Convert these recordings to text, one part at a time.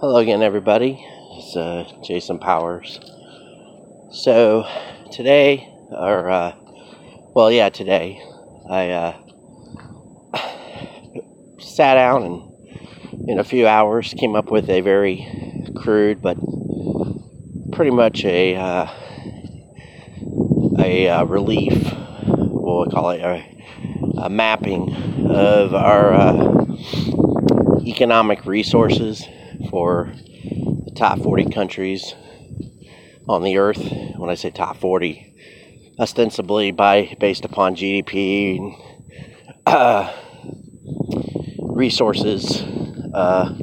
Hello again, everybody. It's uh, Jason Powers. So today, or uh, well, yeah, today, I uh, sat down and in a few hours came up with a very crude but pretty much a uh, a uh, relief. What we call it a, a mapping of our uh, economic resources for the top 40 countries on the earth. When I say top 40, ostensibly by based upon GDP and uh, resources uh,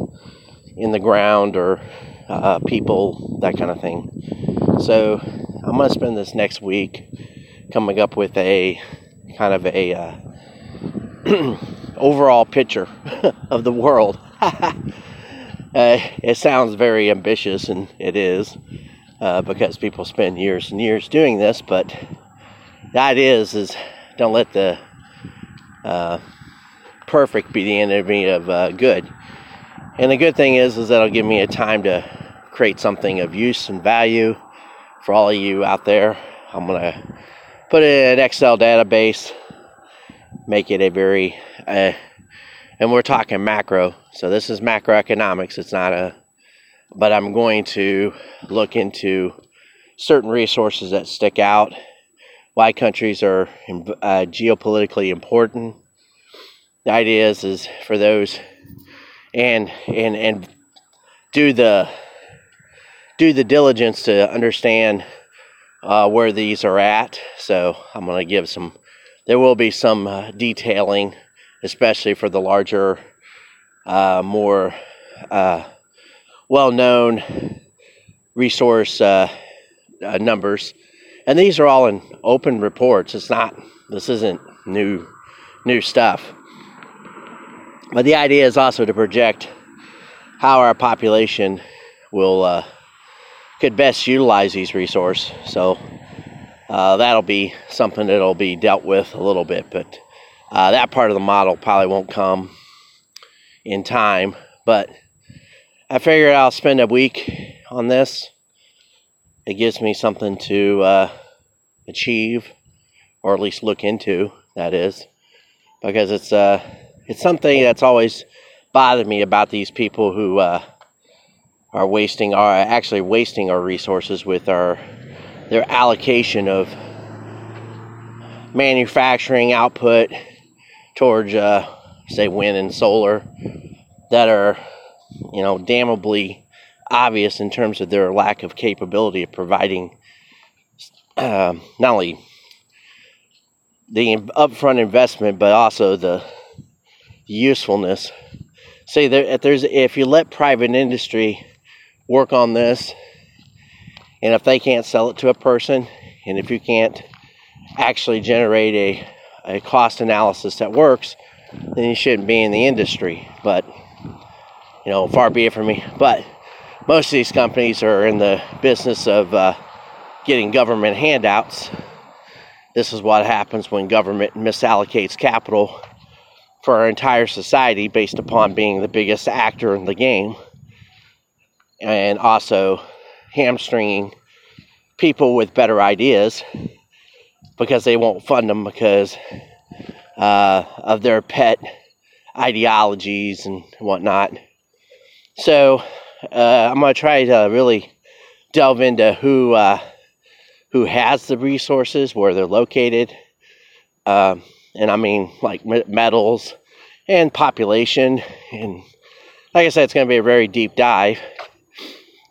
in the ground or uh, people, that kind of thing. So I'm going to spend this next week coming up with a kind of a uh, overall picture of the world. Uh, it sounds very ambitious, and it is uh, because people spend years and years doing this. But the idea is, is don't let the uh, perfect be the enemy of uh, good. And the good thing is, is that'll give me a time to create something of use and value for all of you out there. I'm gonna put it in an Excel database, make it a very uh, and we're talking macro. So this is macroeconomics. It's not a, but I'm going to look into certain resources that stick out, why countries are uh, geopolitically important. The idea is, is for those, and and and do the do the diligence to understand uh, where these are at. So I'm going to give some. There will be some uh, detailing especially for the larger, uh, more uh, well known resource uh, uh, numbers. And these are all in open reports. It's not, this isn't new, new stuff. But the idea is also to project how our population will uh, could best utilize these resources. So uh, that'll be something that'll be dealt with a little bit, but uh, that part of the model probably won't come in time, but I figured I'll spend a week on this. It gives me something to uh, achieve, or at least look into. That is, because it's uh, it's something that's always bothered me about these people who uh, are wasting our actually wasting our resources with our their allocation of manufacturing output towards, uh, say, wind and solar that are, you know, damnably obvious in terms of their lack of capability of providing uh, not only the upfront investment but also the usefulness. Say there, if there's if you let private industry work on this, and if they can't sell it to a person, and if you can't actually generate a a cost analysis that works, then you shouldn't be in the industry. But, you know, far be it from me. But most of these companies are in the business of uh, getting government handouts. This is what happens when government misallocates capital for our entire society based upon being the biggest actor in the game and also hamstringing people with better ideas because they won't fund them because uh, of their pet ideologies and whatnot. So uh, I'm going to try to really delve into who uh, who has the resources, where they're located, um, and I mean like metals and population. And like I said, it's going to be a very deep dive.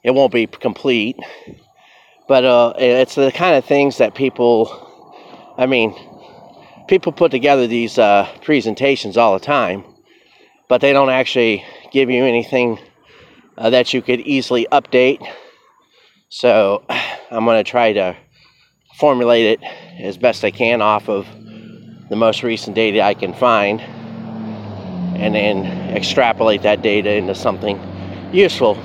It won't be complete, but uh, it's the kind of things that people I mean, people put together these uh, presentations all the time, but they don't actually give you anything uh, that you could easily update. So I'm going to try to formulate it as best I can off of the most recent data I can find and then extrapolate that data into something useful.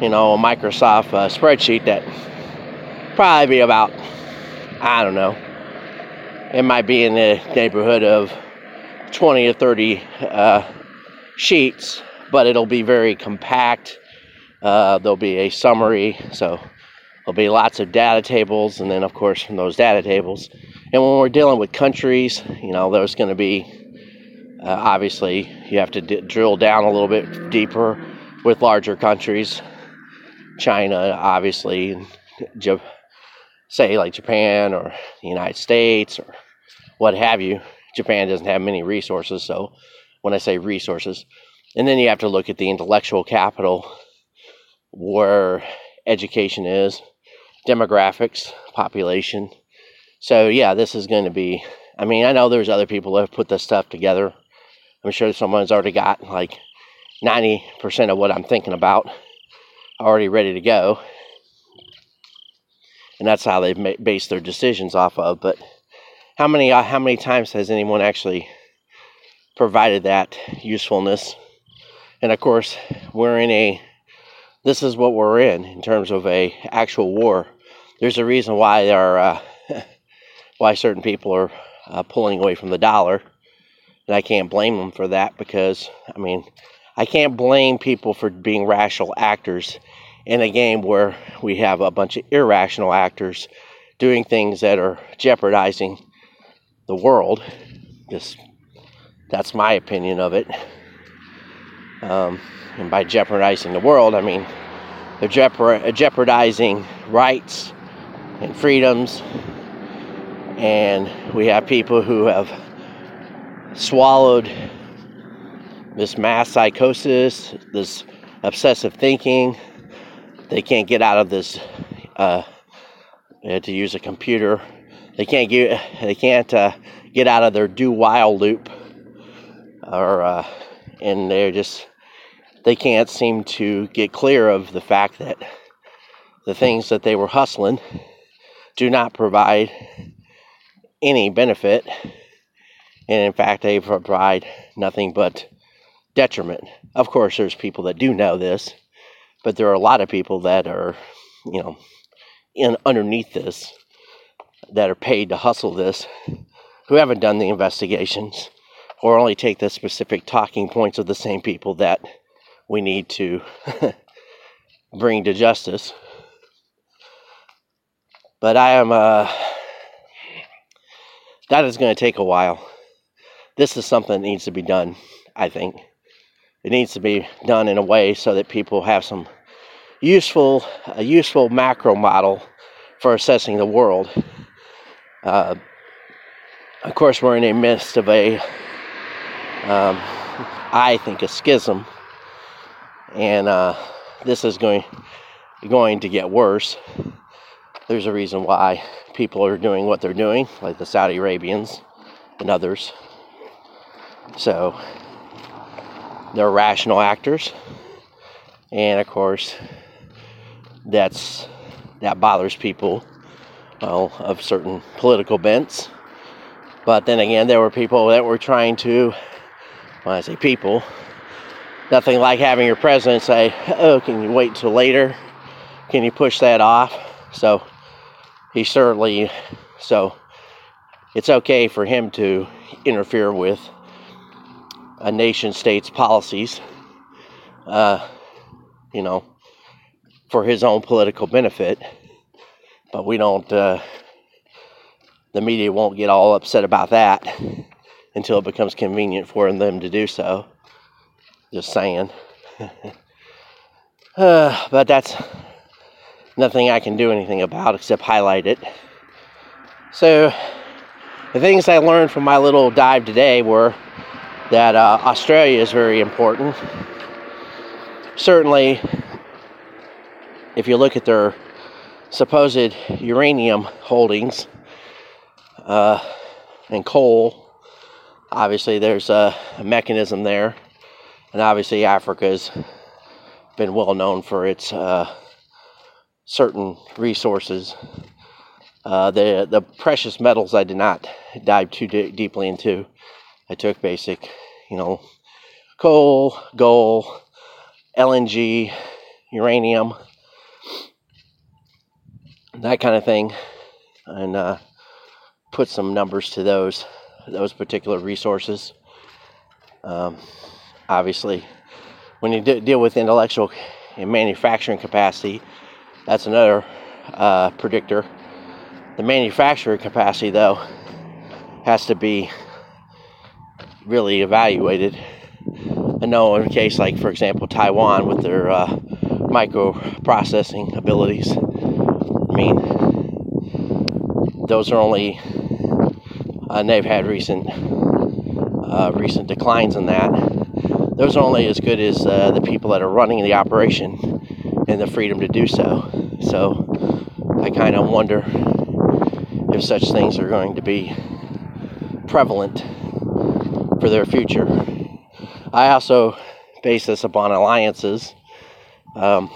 You know, a Microsoft uh, spreadsheet that probably be about, I don't know, it might be in the neighborhood of 20 or 30 uh, sheets, but it'll be very compact Uh, there'll be a summary, so there'll be lots of data tables, and then, of course, from those data tables. And when we're dealing with countries, you know, there's going to be uh, obviously you have to d- drill down a little bit deeper with larger countries. China, obviously, say like Japan or the United States or what have you. Japan doesn't have many resources, so when I say resources, and then you have to look at the intellectual capital where education is, demographics, population. So, yeah, this is going to be. I mean, I know there's other people that have put this stuff together. I'm sure someone's already got like 90% of what I'm thinking about already ready to go. And that's how they base their decisions off of. But how many uh, how many times has anyone actually provided that usefulness? And of course, we're in a this is what we're in in terms of a actual war. There's a reason why there are uh, why certain people are uh, pulling away from the dollar, and I can't blame them for that because I mean I can't blame people for being rational actors in a game where we have a bunch of irrational actors doing things that are jeopardizing the world. Just that's my opinion of it. Um, and by jeopardizing the world, I mean they're jeopardizing rights and freedoms. And we have people who have swallowed this mass psychosis, this obsessive thinking. They can't get out of this. Uh, to use a computer, they can't get they can't uh, get out of their do while loop, or uh, and they're just they can't seem to get clear of the fact that the things that they were hustling do not provide any benefit, and in fact, they provide nothing but detriment. Of course, there's people that do know this, but there are a lot of people that are, you know, in underneath this that are paid to hustle this who haven't done the investigations or only take the specific talking points of the same people that we need to bring to justice. But I am, uh, that is going to take a while. This is something that needs to be done, I think it needs to be done in a way so that people have some useful, a useful macro model for assessing the world. Uh, of course, we're in the midst of a, um, I think, a schism, and uh, this is going going to get worse. There's a reason why people are doing what they're doing, like the Saudi Arabians and others. So they're rational actors. And of course, that's that bothers people well, of certain political bents. But then again, there were people that were trying to, when I say people, nothing like having your president say, Oh, can you wait till later? Can you push that off? So he certainly, so it's okay for him to interfere with a nation state's policies, uh, you know, for his own political benefit. But we don't, uh, the media won't get all upset about that until it becomes convenient for them to do so. Just saying. uh, but that's nothing I can do anything about except highlight it. So, the things I learned from my little dive today were that uh, Australia is very important. Certainly, if you look at their supposed uranium holdings uh, and coal, obviously there's a, mechanism there. And obviously, Africa's been well known for its uh, certain resources. Uh, the the precious metals I did not dive too d- deeply into. I took basic, you know, coal, gold, LNG, uranium, that kind of thing, and uh, put some numbers to those those particular resources. Um, obviously, when you deal with intellectual in manufacturing capacity. That's another uh, predictor. The manufacturing capacity, though, has to be really evaluated. I know in a case like, for example, Taiwan with their uh, microprocessing abilities. I mean, those are only, uh, and they've had recent uh, recent declines in that. Those are only as good as uh, the people that are running the operation and the freedom to do so. So I kind of wonder if such things are going to be prevalent for their future. I also base this upon alliances, um,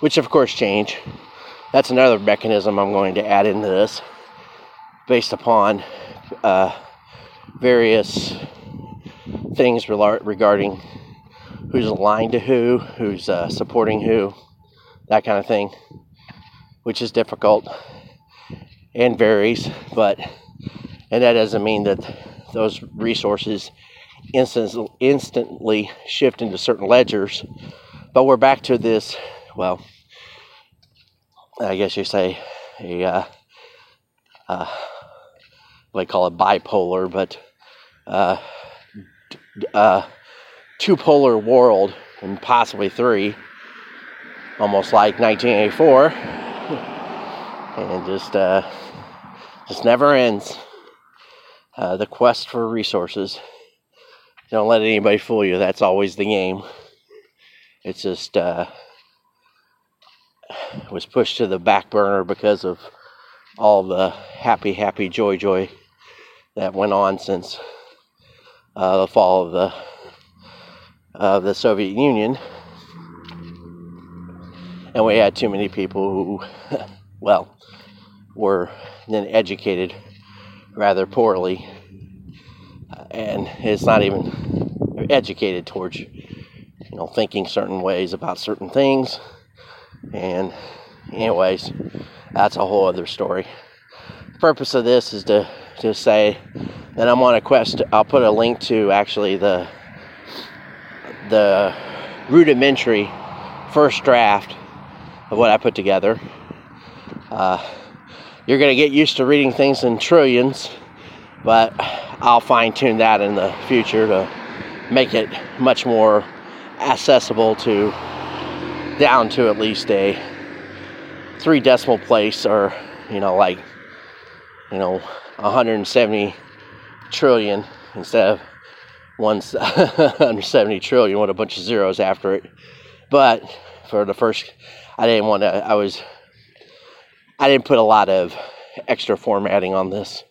which of course change. That's another mechanism I'm going to add into this, based upon uh, various things regarding who's aligned to who, who's uh, supporting who, that kind of thing, which is difficult and varies, but and that doesn't mean that those resources instant, instantly shift into certain ledgers. But we're back to this, well, I guess you say a, uh, uh, I call it bipolar, but uh, uh, two polar world and possibly three, almost like 1984, and just uh, just never ends. Uh, the quest for resources. Don't let anybody fool you. That's always the game. It's just uh, was pushed to the back burner because of all the happy, happy, joy, joy that went on since uh, the fall of the of the Soviet Union, and we had too many people who, well, were then educated rather poorly, and it's not even educated towards you know thinking certain ways about certain things, and anyways, that's a whole other story. Purpose of this is to to say that I'm on a quest. I'll put a link to actually the the rudimentary first draft of what I put together. Uh, you're going to get used to reading things in trillions, but I'll fine tune that in the future to make it much more accessible to down to at least a three decimal place or you know like you know 170 trillion instead of 170 trillion with a bunch of zeros after it. But for the first, I didn't want to, I was, I didn't put a lot of extra formatting on this.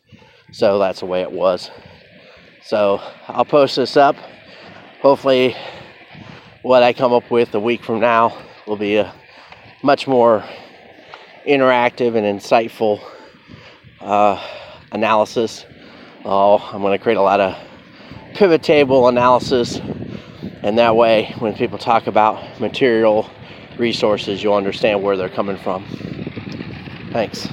So that's the way it was. So I'll post this up. Hopefully, what I come up with a week from now will be a much more interactive and insightful uh, analysis. Oh, I'm going to create a lot of pivot table analysis, and that way, when people talk about material resources, you'll understand where they're coming from. Thanks.